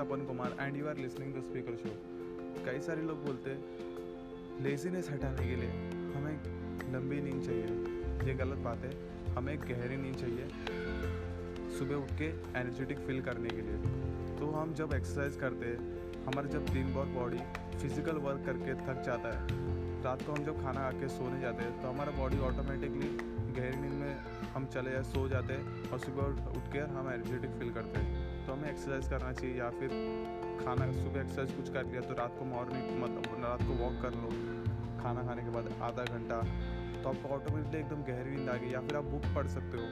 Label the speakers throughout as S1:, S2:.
S1: Tapan Kumar and you are listening to speaker show कई सारे लोग बोलते हैं लेजीनेस हटाने के लिए हमें लंबी नींद चाहिए। ये गलत बात है। हमें गहरी नींद चाहिए, सुबह उठ के एनर्जेटिक फील करने के लिए। तो हम जब एक्सरसाइज करते हैं, हमारा जब दिन भर बॉडी फ़िज़िकल वर्क करके थक जाता है, रात को हम जब खाना खा के सोने जाते हैं तो हमारा बॉडी ऑटोमेटिकली गहरी नींद में हम चले जाए सो जाते हैं और सुबह उठ के हम एनर्जेटिक फील करते हैं। तो हमें एक्सरसाइज करना चाहिए या फिर खाना सुबह एक्सरसाइज कुछ कर लिया तो रात को मॉर्निंग मतलब रात को वॉक कर लो। खाना खाने के बाद आधा घंटा। तो आपको ऑटोमेटिकली एकदम गहरी नींद आ गई या फिर आप बुक पढ़ सकते हो।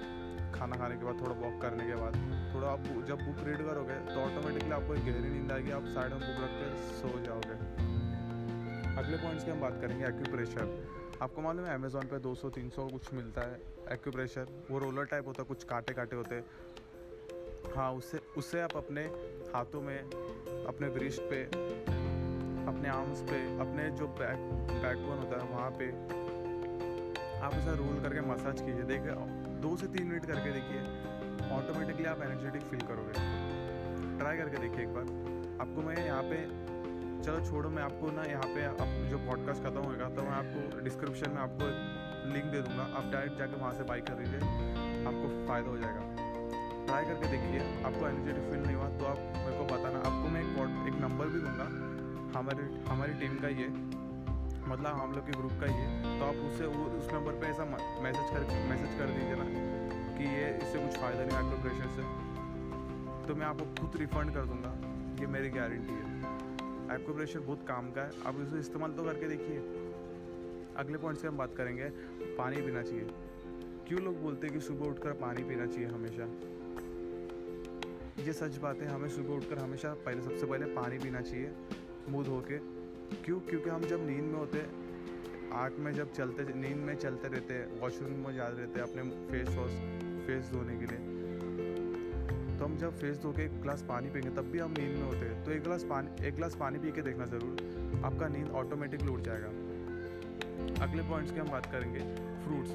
S1: खाना खाने के बाद, थोड़ा वॉक करने के बाद। थोड़ा आप जब बुक रीड करोगे तो ऑटोमेटिकली आपको एक गहरी नींद आएगी, आप साइड में बुक रख के सो जाओगे। अगले पॉइंट्स की हम बात करेंगे एक्यूप्रेशर आपको मालूम है अमेज़ोन पे 200 300 कुछ मिलता है एक्यूप्रेशर वो रोलर टाइप होता है, कुछ कांटे कांटे होते हैं। हाँ उससे उससे आप अपने हाथों में, अपने वृष्ट पे, अपने आर्म्स पे, अपने जो बैक बैकबोन होता है वहाँ पे आप उसे रोल करके मसाज कीजिए। देखिए, दो से तीन मिनट करके देखिए ऑटोमेटिकली आप एनर्जेटिक फील करोगे। ट्राई करके देखिए एक बार। आपको मैं यहाँ पे, चलो छोड़ो, मैं आपको ना यहाँ पे आप जो पॉडकास्ट खत्म होगा तो मैं आपको डिस्क्रिप्शन में आपको लिंक दे दूँगा। आप डायरेक्ट जाकर वहाँ से बाई कर लीजिए, आपको फ़ायदा हो जाएगा। ट्राई करके देखिए, आपको एनर्जेटिक फील नहीं हुआ तो आप मेरे को बताना। आपको मैं एक एक नंबर भी दूँगा। हमारे, हमारी टीम का ये मतलब हम लोग के ग्रुप का ये। तो आप उससे वो उस नंबर पे ऐसा मैसेज कर मैसेज कर दीजिए ना, कि ये इससे कुछ फ़ायदा नहीं, आपको प्रेशर से। तो मैं आपको खुद रिफ़ंड कर दूँगा। ये मेरी गारंटी है। आपको प्रेशर बहुत काम का है। आप इसे इस्तेमाल तो करके देखिए। अगले पॉइंट से हम बात करेंगे। पानी पीना चाहिए। क्यों लोग बोलते हैं कि सुबह उठकर पानी पीना चाहिए हमेशा? ये सच बात है हमें सुबह उठकर हमेशा पहले सबसे पहले पानी पीना चाहिए, मुँह धो के क्यों? क्योंकि हम जब नींद में होते, आँख में जब चलते, नींद में चलते रहते हैं वॉशरूम में जाते रहते अपने फेस वॉश फेस धोने के लिए तो हम जब फेस धो के एक गिलास पानी पियेंगे, तब भी हम नींद में होते। हैं तो एक गिलास पानी, एक गिलास पानी पी के देखना ज़रूर, आपका नींद ऑटोमेटिकली उठ जाएगा। अगले पॉइंट्स की हम बात करेंगे फ्रूट्स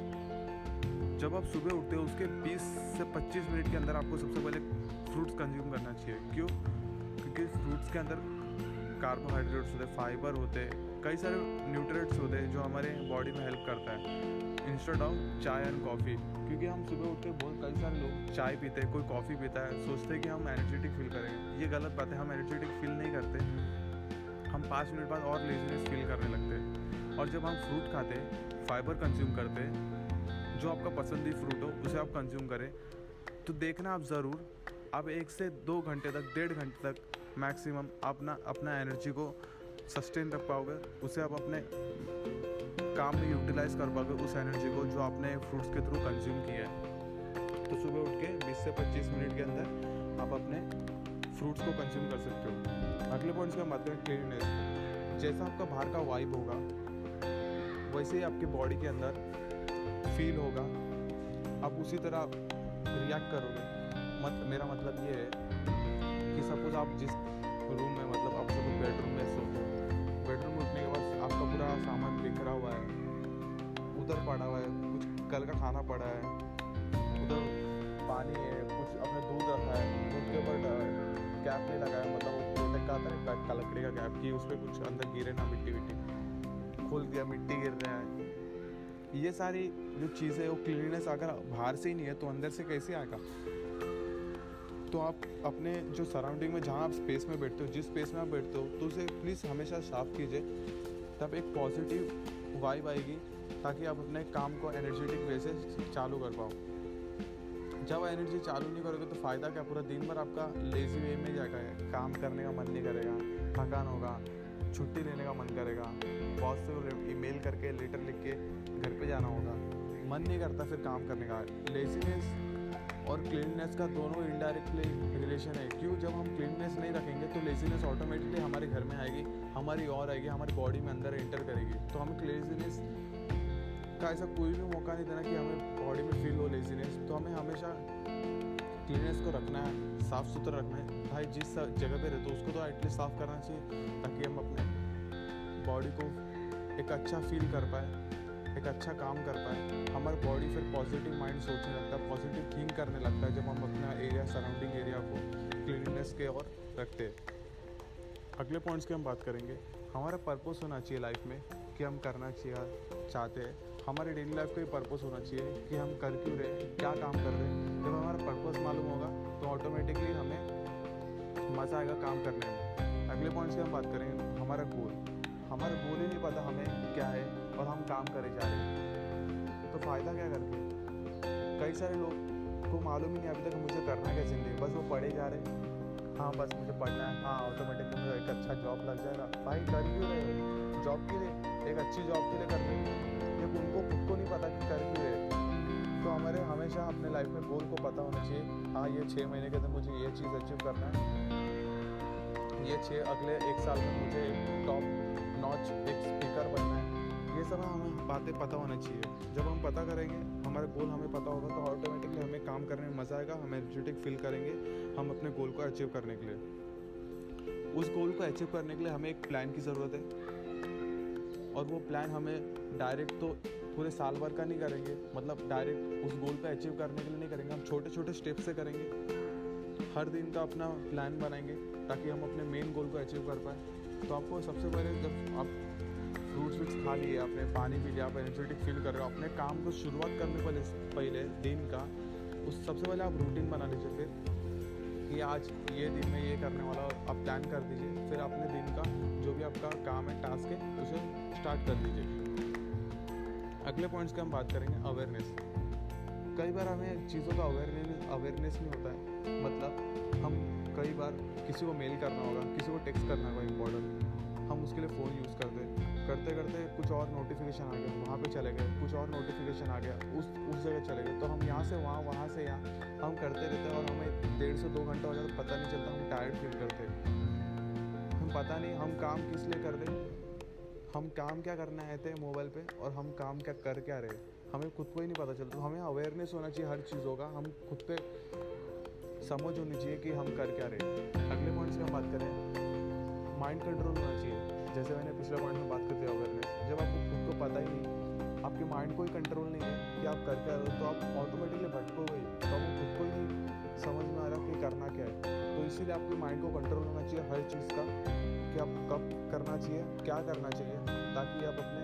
S1: जब आप सुबह उठते हो, उसके 20 से 25 मिनट के अंदर आपको सबसे पहले फ्रूट्स कंज्यूम करना चाहिए। क्यों? क्योंकि फ्रूट्स के अंदर कार्बोहाइड्रेट्स होते फाइबर होते, कई सारे न्यूट्रिएंट्स होते हैं जो हमारे बॉडी में हेल्प करता है। Instead of chai and coffee क्योंकि हम सुबह उठ के बहुत कई सारे लोग चाय पीते हैं, कोई कॉफ़ी पीता है, सोचते हैं कि हम एनर्जेटिक फील करेंगे। ये गलत बात है, हम एनर्जेटिक फील नहीं करते। हम पाँच मिनट बाद और लेजीनेस फील करने लगते हैं। और जब हम फ्रूट खाते फाइबर कंज्यूम करते जो आपका पसंदीदा फ्रूट हो, उसे आप कंज्यूम करें तो देखना आप ज़रूर आप एक से दो घंटे तक, डेढ़ घंटे तक मैक्सिमम अपना अपना एनर्जी को सस्टेन रख पाओगे। उसे आप अपने काम में यूटिलाइज कर पाओगे उस एनर्जी को जो आपने फ्रूट्स के थ्रू कंज्यूम किया है। तो सुबह उठ के 20 से 25 मिनट के अंदर आप अपने फ्रूट्स को कंज्यूम कर सकते हो। अगले पॉइंट्स का करें क्लीननेस जैसा आपका बाहर का वाइब होगा, वैसे ही आपकी बॉडी के अंदर फील होगा। आप उसी तरह रिएक्ट करोगे। मत, मेरा मतलब ये है कि सपोज़ आप जिस रूम में मतलब आप सपोज़ बेडरूम में सो बेडरूम में उठने के बाद आपका पूरा सामान बिखरा हुआ है, उधर पड़ा हुआ है, कुछ कल का खाना पड़ा है, उधर पानी है, कुछ अपने दूध रखा है, दूध के ऊपर कैप नहीं लगाया मतलब का आता है का लकड़ी का कैप की उस पर कुछ अंदर गिरे ना, मिट्टी विट्टी खोल दिया, मिट्टी गिर रहा है। ये सारी जो चीज़ें वो क्लीननेस अगर बाहर से ही नहीं है तो अंदर से कैसे आएगा? तो आप अपने जो सराउंडिंग में जहाँ आप स्पेस में बैठते हो, जिस स्पेस में आप बैठते हो तो उसे प्लीज़ हमेशा साफ़ कीजिए। तब एक पॉजिटिव वाइब आएगी, ताकि आप अपने काम को एनर्जेटिक वे से चालू कर पाओ। जब एनर्जी चालू नहीं करोगे तो फ़ायदा क्या? पूरा दिन भर आपका लेज़ी वे में जाएगा। काम करने का मन नहीं करेगा, थकान होगा, छुट्टी लेने का मन करेगा। बॉस से ईमेल करके लेटर लिख के घर पे जाना होगा। मन नहीं करता फिर काम करने का। लेजीनेस और क्लीननेस का दोनों इनडायरेक्टली रिलेशन है। क्यों? जब हम क्लीननेस नहीं रखेंगे तो लेजीनेस ऑटोमेटिकली हमारे घर में आएगी, हमारी और आएगी, हमारी बॉडी में अंदर एंटर करेगी। तो हमें लेजीनेस का ऐसा कोई भी मौका नहीं देना कि हमें बॉडी में फील हो लेजीनेस तो हमें हमेशा क्लीननेस को रखना है साफ़ सुथरा रखना है। भाई, जिस जगह पे रहते हो, उसको तो एटलीस्ट साफ़ करना चाहिए, ताकि हम अपने बॉडी को एक अच्छा फील कर पाए। एक अच्छा काम कर पाए। हमारा बॉडी फिर पॉजिटिव माइंड सोचने लगता है पॉजिटिव थिंक करने लगता है जब हम अपना एरिया सराउंडिंग एरिया को क्लीननेस के और रखते हैं। अगले पॉइंट्स की हम बात करेंगे। हमारा पर्पस होना चाहिए लाइफ में कि हम करना चाहिए, चाहते हैं। हमारे डेली लाइफ का ही पर्पस होना चाहिए कि हम कर क्यों रहे क्या काम कर रहे हैं। जब हमारा पर्पस मालूम होगा तो ऑटोमेटिकली हमें मज़ा आएगा काम करने में। अगले पॉइंट्स की हम बात करेंगे, हमारा गोल हमारा ही नहीं पता हमें क्या है और हम काम करे जा रहे हैं। तो फ़ायदा क्या करके? कई सारे लोग को मालूम ही नहीं अभी तक मुझे करना क्या ज़िंदगी। बस वो पढ़े जा रहे हैं। हाँ बस मुझे पढ़ना है। हाँ ऑटोमेटिकली मुझे एक अच्छा जॉब लग जाएगा। भाई कर क्यों रहे जॉब के लिए, एक अच्छी जॉब के लिए कर रहे हैं। जब उनको खुद को नहीं पता कि कर क्यों रहे तो हमारे हमेशा अपने लाइफ में गोल को पता होना चाहिए। हाँ ये छः महीने के अंदर मुझे ये चीज़ अचीव करना है। ये छः अगले एक साल में मुझे बातें पता होना चाहिए। जब हम पता करेंगे, हमारा गोल हमें पता होगा तो ऑटोमेटिकली हमें काम करने में मज़ा आएगा, हम एनर्जेटिक फील करेंगे हम अपने गोल को अचीव करने के लिए। उस गोल को अचीव करने के लिए हमें एक प्लान की ज़रूरत है। और वो प्लान हमें डायरेक्ट तो पूरे साल भर का नहीं करेंगे मतलब डायरेक्ट उस गोल पे अचीव करने के लिए नहीं करेंगे, हम छोटे छोटे स्टेप से करेंगे। हर दिन का अपना प्लान बनाएँगे, ताकि हम अपने मेन गोल को अचीव कर पाए। तो आपको सबसे पहले जब आप फ्रूट्स व्रूट्स खा लिए आपने पानी पी लिया आप एनर्जेटिक फील कर रहे हो, अपने काम को शुरुआत करने पहले पहले दिन का, उस सबसे पहले आप रूटीन बना लीजिए, फिर कि आज ये दिन में ये करने वाला आप प्लान कर दीजिए, फिर अपने दिन का जो भी आपका काम है टास्क है, उसे स्टार्ट कर दीजिए। अगले पॉइंट्स की हम बात करेंगे अवेयरनेस कई बार हमें चीज़ों का अवेयरनेस अवेयरनेस नहीं होता है। मतलब हम कई बार किसी को मेल करना होगा, किसी को टेक्स्ट करना होगा इम्पोर्टेंट हम उसके लिए फ़ोन यूज़ करते हैं करते करते कुछ और नोटिफिकेशन आ गया, वहाँ पे चले गए, कुछ और नोटिफिकेशन आ गया, उस उस जगह चले गए। तो हम यहाँ से वहाँ वहाँ से यहाँ, हम करते रहते हैं और हमें डेढ़ से, दो घंटा हो जाता पता नहीं चलता, हम टायर्ड फील करते हम पता नहीं, हम काम किस लिए कर रहे हम काम क्या करना है थे मोबाइल पे और हम काम क्या कर क्या रहे हमें खुद को ही नहीं पता चलता। हमें अवेयरनेस होना चाहिए हर चीज़ों का। हम खुद पे समझ होनी चाहिए कि हम कर क्या रहे अगले पॉइंट्स की हम बात करें। माइंड कंट्रोल जैसे मैंने पिछले पॉइंट में बात की थी अवेयरनेस जब आपको खुद को पता ही नहीं, आपके माइंड को ही कंट्रोल नहीं है कि आप कर क्या रहे हो तो आप ऑटोमेटिकली भटकोगे तो आपको खुद को ही नहीं समझ में आ रहा कि करना क्या है। तो इसीलिए आपके माइंड को कंट्रोल होना चाहिए हर चीज़ का, कि आप कब करना चाहिए, क्या करना चाहिए, ताकि आप अपने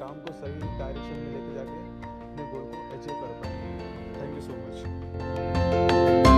S1: काम को सही डायरेक्शन में लेके जाके अपने गोल को अचीव कर पाए। Thank you so much